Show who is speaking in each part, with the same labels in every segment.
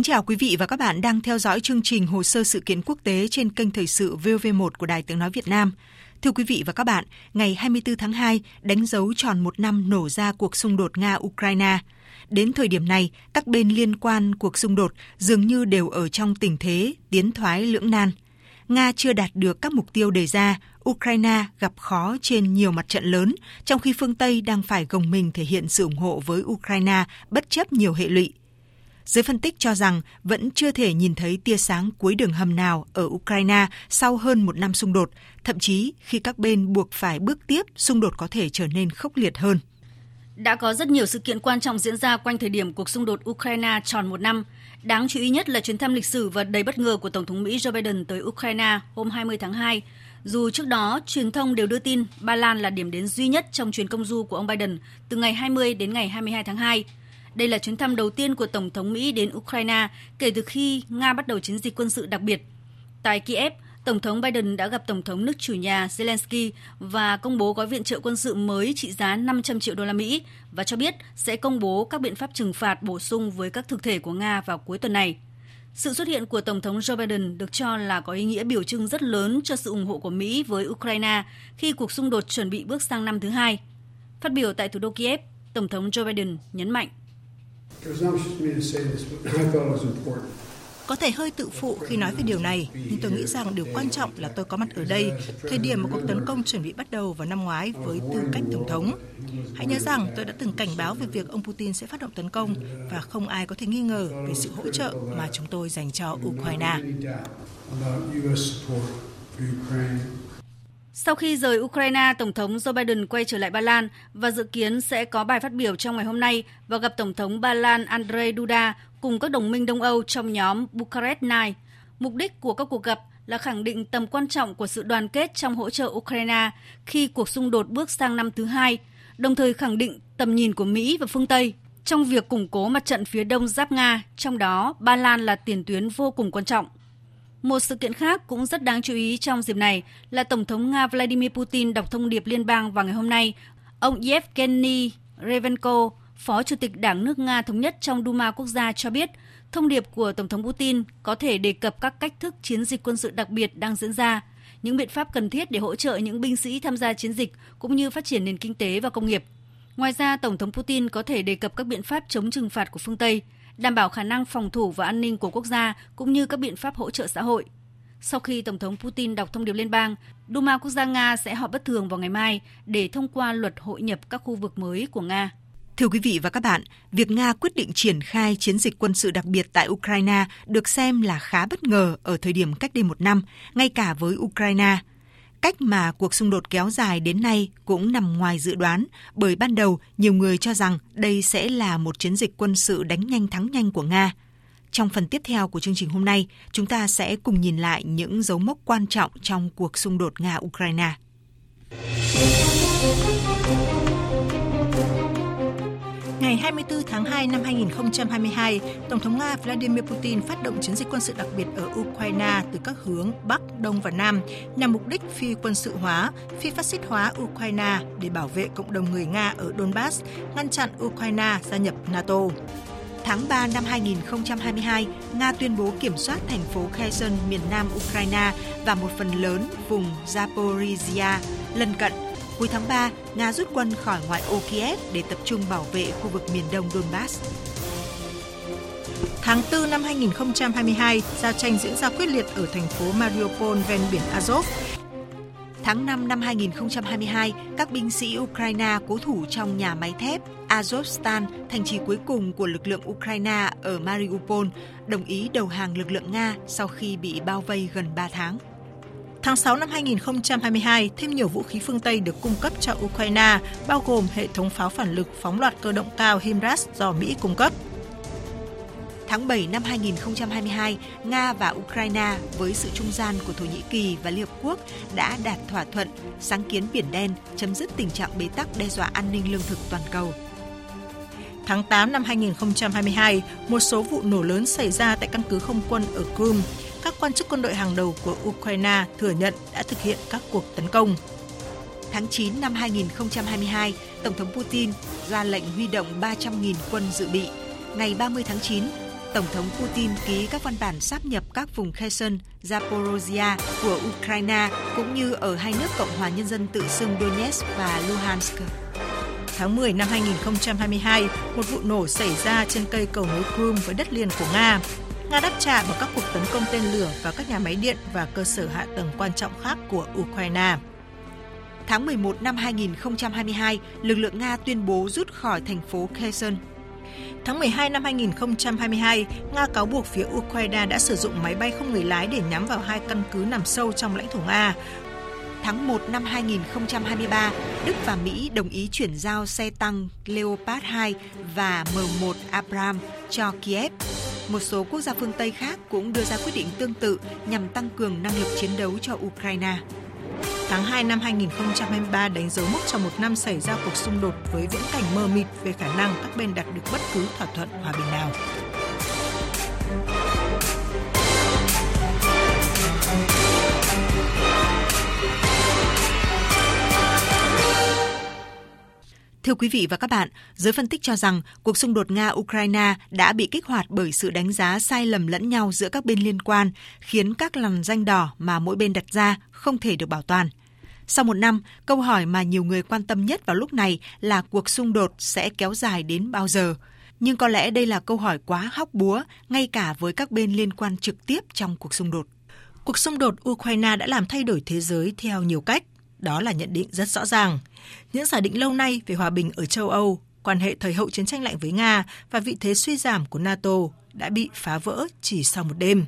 Speaker 1: Kính chào quý vị và các bạn đang theo dõi chương trình Hồ sơ sự kiện quốc tế trên kênh Thời sự VV1 của Đài Tiếng Nói Việt Nam. Thưa quý vị và các bạn, ngày 24 tháng 2 đánh dấu tròn một năm nổ ra cuộc xung đột Nga-Ukraine. Đến thời điểm này, các bên liên quan cuộc xung đột dường như đều ở trong tình thế tiến thoái lưỡng nan. Nga chưa đạt được các mục tiêu đề ra, Ukraine gặp khó trên nhiều mặt trận lớn, trong khi phương Tây đang phải gồng mình thể hiện sự ủng hộ với Ukraine bất chấp nhiều hệ lụy. Giới phân tích cho rằng vẫn chưa thể nhìn thấy tia sáng cuối đường hầm nào ở Ukraine sau hơn một năm xung đột, thậm chí khi các bên buộc phải bước tiếp, xung đột có thể trở nên khốc liệt hơn.
Speaker 2: Đã có rất nhiều sự kiện quan trọng diễn ra quanh thời điểm cuộc xung đột Ukraine tròn một năm. Đáng chú ý nhất là chuyến thăm lịch sử và đầy bất ngờ của Tổng thống Mỹ Joe Biden tới Ukraine hôm 20 tháng 2. Dù trước đó, truyền thông đều đưa tin Ba Lan là điểm đến duy nhất trong chuyến công du của ông Biden từ ngày 20 đến ngày 22 tháng 2. Đây là chuyến thăm đầu tiên của Tổng thống Mỹ đến Ukraine kể từ khi Nga bắt đầu chiến dịch quân sự đặc biệt. Tại Kiev, Tổng thống Biden đã gặp Tổng thống nước chủ nhà Zelensky và công bố gói viện trợ quân sự mới trị giá 500 triệu đô la Mỹ và cho biết sẽ công bố các biện pháp trừng phạt bổ sung với các thực thể của Nga vào cuối tuần này. Sự xuất hiện của Tổng thống Joe Biden được cho là có ý nghĩa biểu trưng rất lớn cho sự ủng hộ của Mỹ với Ukraine khi cuộc xung đột chuẩn bị bước sang năm thứ hai. Phát biểu tại thủ đô Kiev, Tổng thống Joe Biden nhấn mạnh
Speaker 3: có thể hơi tự phụ khi nói về điều này, nhưng tôi nghĩ rằng điều quan trọng là tôi có mặt ở đây, thời điểm mà cuộc tấn công chuẩn bị bắt đầu vào năm ngoái với tư cách Tổng thống. Hãy nhớ rằng tôi đã từng cảnh báo về việc ông Putin sẽ phát động tấn công và không ai có thể nghi ngờ về sự hỗ trợ mà chúng tôi dành cho Ukraine.
Speaker 2: Sau khi rời Ukraine, Tổng thống Joe Biden quay trở lại Ba Lan và dự kiến sẽ có bài phát biểu trong ngày hôm nay và gặp Tổng thống Ba Lan Andrzej Duda cùng các đồng minh Đông Âu trong nhóm Bucharest 9. Mục đích của các cuộc gặp là khẳng định tầm quan trọng của sự đoàn kết trong hỗ trợ Ukraine khi cuộc xung đột bước sang năm thứ hai, đồng thời khẳng định tầm nhìn của Mỹ và phương Tây trong việc củng cố mặt trận phía đông giáp Nga, trong đó Ba Lan là tiền tuyến vô cùng quan trọng. Một sự kiện khác cũng rất đáng chú ý trong dịp này là Tổng thống Nga Vladimir Putin đọc thông điệp liên bang vào ngày hôm nay. Ông Yevgeny Revenko, Phó Chủ tịch Đảng nước Nga Thống nhất trong Duma Quốc gia cho biết, thông điệp của Tổng thống Putin có thể đề cập các cách thức chiến dịch quân sự đặc biệt đang diễn ra, những biện pháp cần thiết để hỗ trợ những binh sĩ tham gia chiến dịch cũng như phát triển nền kinh tế và công nghiệp. Ngoài ra, Tổng thống Putin có thể đề cập các biện pháp chống trừng phạt của phương Tây, đảm bảo khả năng phòng thủ và an ninh của quốc gia cũng như các biện pháp hỗ trợ xã hội. Sau khi Tổng thống Putin đọc thông điệp liên bang, Duma quốc gia Nga sẽ họp bất thường vào ngày mai để thông qua luật hội nhập các khu vực mới của Nga.
Speaker 1: Thưa quý vị và các bạn, việc Nga quyết định triển khai chiến dịch quân sự đặc biệt tại Ukraine được xem là khá bất ngờ ở thời điểm cách đây một năm, ngay cả với Ukraine – Cách mà cuộc xung đột kéo dài đến nay cũng nằm ngoài dự đoán, bởi ban đầu nhiều người cho rằng đây sẽ là một chiến dịch quân sự đánh nhanh thắng nhanh của Nga. Trong phần tiếp theo của chương trình hôm nay, chúng ta sẽ cùng nhìn lại những dấu mốc quan trọng trong cuộc xung đột Nga-Ukraine.
Speaker 3: Ngày 24 tháng 2 năm 2022, Tổng thống Nga Vladimir Putin phát động chiến dịch quân sự đặc biệt ở Ukraine từ các hướng Bắc, Đông và Nam nhằm mục đích phi quân sự hóa, phi phát xít hóa Ukraine để bảo vệ cộng đồng người Nga ở Donbass, ngăn chặn Ukraine gia nhập NATO.
Speaker 1: Tháng 3 năm 2022, Nga tuyên bố kiểm soát thành phố Kherson miền nam Ukraine và một phần lớn vùng Zaporizhia lân cận Cuối tháng 3, Nga rút quân khỏi ngoại ô Kiev để tập trung bảo vệ khu vực miền đông Donbass.
Speaker 3: Tháng 4 năm 2022, giao tranh diễn ra quyết liệt ở thành phố Mariupol ven biển Azov.
Speaker 1: Tháng 5 năm 2022, các binh sĩ Ukraine cố thủ trong nhà máy thép Azovstal, thành trì cuối cùng của lực lượng Ukraine ở Mariupol, đồng ý đầu hàng lực lượng Nga sau khi bị bao vây gần 3 tháng.
Speaker 3: Tháng 6 năm 2022, thêm nhiều vũ khí phương Tây được cung cấp cho Ukraine, bao gồm hệ thống pháo phản lực phóng loạt cơ động cao HIMARS do Mỹ cung cấp.
Speaker 1: Tháng 7 năm 2022, Nga và Ukraine với sự trung gian của Thổ Nhĩ Kỳ và Liên Hợp Quốc đã đạt thỏa thuận sáng kiến Biển Đen chấm dứt tình trạng bế tắc đe dọa an ninh lương thực toàn cầu.
Speaker 3: Tháng 8 năm 2022, một số vụ nổ lớn xảy ra tại căn cứ không quân ở Crimea. Các quan chức quân đội hàng đầu của Ukraine thừa nhận đã thực hiện các cuộc tấn công.
Speaker 1: Tháng 9 năm 2022, Tổng thống Putin ra lệnh huy động 300.000 quân dự bị. Ngày 30 tháng 9, Tổng thống Putin ký các văn bản sáp nhập các vùng Kherson, Zaporozhia của Ukraine cũng như ở hai nước Cộng hòa Nhân dân tự xưng Donetsk và Luhansk.
Speaker 3: Tháng 10 năm 2022, một vụ nổ xảy ra trên cây cầu nối Crimea với đất liền của Nga. Nga đáp trả bằng các cuộc tấn công tên lửa vào các nhà máy điện và cơ sở hạ tầng quan trọng khác của Ukraine.
Speaker 1: Tháng 11 năm 2022, lực lượng Nga tuyên bố rút khỏi thành phố Kherson.
Speaker 3: Tháng 12 năm 2022, Nga cáo buộc phía Ukraine đã sử dụng máy bay không người lái để nhắm vào hai căn cứ nằm sâu trong lãnh thổ Nga.
Speaker 1: Tháng 1 năm 2023, Đức và Mỹ đồng ý chuyển giao xe tăng Leopard 2 và M1 Abram cho Kiev. Một số quốc gia phương Tây khác cũng đưa ra quyết định tương tự nhằm tăng cường năng lực chiến đấu cho Ukraine.
Speaker 3: Tháng 2 năm 2023 đánh dấu mốc cho một năm xảy ra cuộc xung đột với viễn cảnh mơ mịt về khả năng các bên đạt được bất cứ thỏa thuận hòa bình nào.
Speaker 1: Thưa quý vị và các bạn, giới phân tích cho rằng cuộc xung đột Nga-Ukraine đã bị kích hoạt bởi sự đánh giá sai lầm lẫn nhau giữa các bên liên quan, khiến các lằn danh đỏ mà mỗi bên đặt ra không thể được bảo toàn. Sau một năm, câu hỏi mà nhiều người quan tâm nhất vào lúc này là cuộc xung đột sẽ kéo dài đến bao giờ? Nhưng có lẽ đây là câu hỏi quá hóc búa, ngay cả với các bên liên quan trực tiếp trong cuộc xung đột.
Speaker 3: Cuộc xung đột Ukraine đã làm thay đổi thế giới theo nhiều cách. Đó là nhận định rất rõ ràng. Những giả định lâu nay về hòa bình ở châu Âu, quan hệ thời hậu chiến tranh lạnh với Nga và vị thế suy giảm của NATO đã bị phá vỡ chỉ sau một đêm.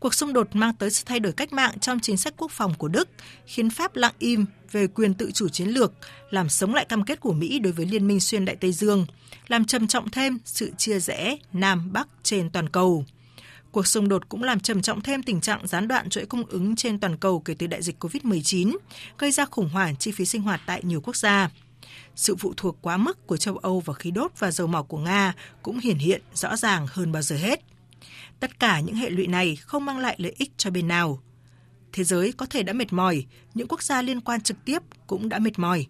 Speaker 3: Cuộc xung đột mang tới sự thay đổi cách mạng trong chính sách quốc phòng của Đức, khiến Pháp lặng im về quyền tự chủ chiến lược, làm sống lại cam kết của Mỹ đối với Liên minh xuyên Đại Tây Dương, làm trầm trọng thêm sự chia rẽ Nam Bắc trên toàn cầu. Cuộc xung đột cũng làm trầm trọng thêm tình trạng gián đoạn chuỗi cung ứng trên toàn cầu kể từ đại dịch COVID-19, gây ra khủng hoảng chi phí sinh hoạt tại nhiều quốc gia. Sự phụ thuộc quá mức của châu Âu vào khí đốt và dầu mỏ của Nga cũng hiển hiện rõ ràng hơn bao giờ hết. Tất cả những hệ lụy này không mang lại lợi ích cho bên nào. Thế giới có thể đã mệt mỏi, những quốc gia liên quan trực tiếp cũng đã mệt mỏi.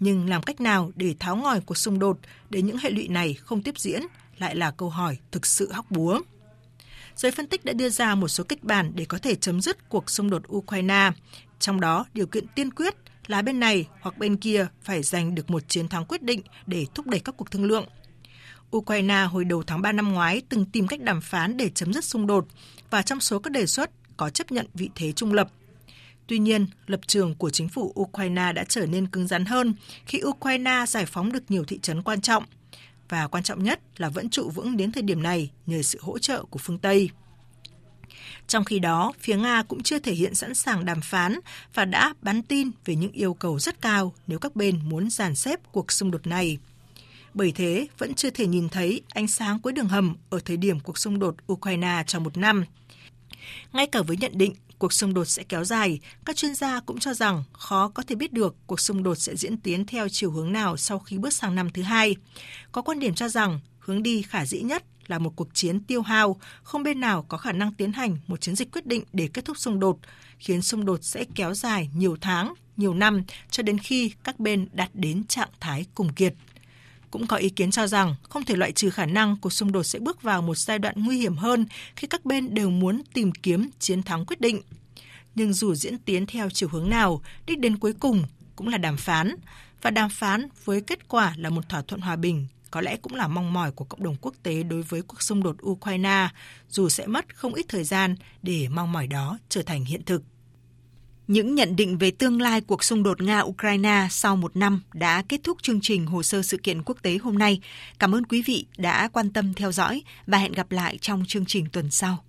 Speaker 3: Nhưng làm cách nào để tháo ngòi cuộc xung đột để những hệ lụy này không tiếp diễn lại là câu hỏi thực sự hóc búa giới phân tích đã đưa ra một số kịch bản để có thể chấm dứt cuộc xung đột Ukraine. Trong đó, điều kiện tiên quyết là bên này hoặc bên kia phải giành được một chiến thắng quyết định để thúc đẩy các cuộc thương lượng. Ukraine hồi đầu tháng 3 năm ngoái từng tìm cách đàm phán để chấm dứt xung đột và trong số các đề xuất có chấp nhận vị thế trung lập. Tuy nhiên, lập trường của chính phủ Ukraine đã trở nên cứng rắn hơn khi Ukraine giải phóng được nhiều thị trấn quan trọng – và quan trọng nhất là vẫn trụ vững đến thời điểm này nhờ sự hỗ trợ của phương Tây. Trong khi đó, phía Nga cũng chưa thể hiện sẵn sàng đàm phán và đã bắn tin về những yêu cầu rất cao nếu các bên muốn dàn xếp cuộc xung đột này. Bởi thế, vẫn chưa thể nhìn thấy ánh sáng cuối đường hầm ở thời điểm cuộc xung đột Ukraine trong một năm. Ngay cả với nhận định cuộc xung đột sẽ kéo dài, các chuyên gia cũng cho rằng khó có thể biết được cuộc xung đột sẽ diễn tiến theo chiều hướng nào sau khi bước sang năm thứ hai. Có quan điểm cho rằng hướng đi khả dĩ nhất là một cuộc chiến tiêu hao, không bên nào có khả năng tiến hành một chiến dịch quyết định để kết thúc xung đột, khiến xung đột sẽ kéo dài nhiều tháng, nhiều năm cho đến khi các bên đạt đến trạng thái cùng kiệt. Cũng có ý kiến cho rằng không thể loại trừ khả năng cuộc xung đột sẽ bước vào một giai đoạn nguy hiểm hơn khi các bên đều muốn tìm kiếm chiến thắng quyết định. Nhưng dù diễn tiến theo chiều hướng nào, đích đến cuối cùng cũng là đàm phán, và đàm phán với kết quả là một thỏa thuận hòa bình có lẽ cũng là mong mỏi của cộng đồng quốc tế đối với cuộc xung đột Ukraine, dù sẽ mất không ít thời gian để mong mỏi đó trở thành hiện thực.
Speaker 1: Những nhận định về tương lai cuộc xung đột Nga-Ukraine sau một năm đã kết thúc chương trình hồ sơ sự kiện quốc tế hôm nay. Cảm ơn quý vị đã quan tâm theo dõi và hẹn gặp lại trong chương trình tuần sau.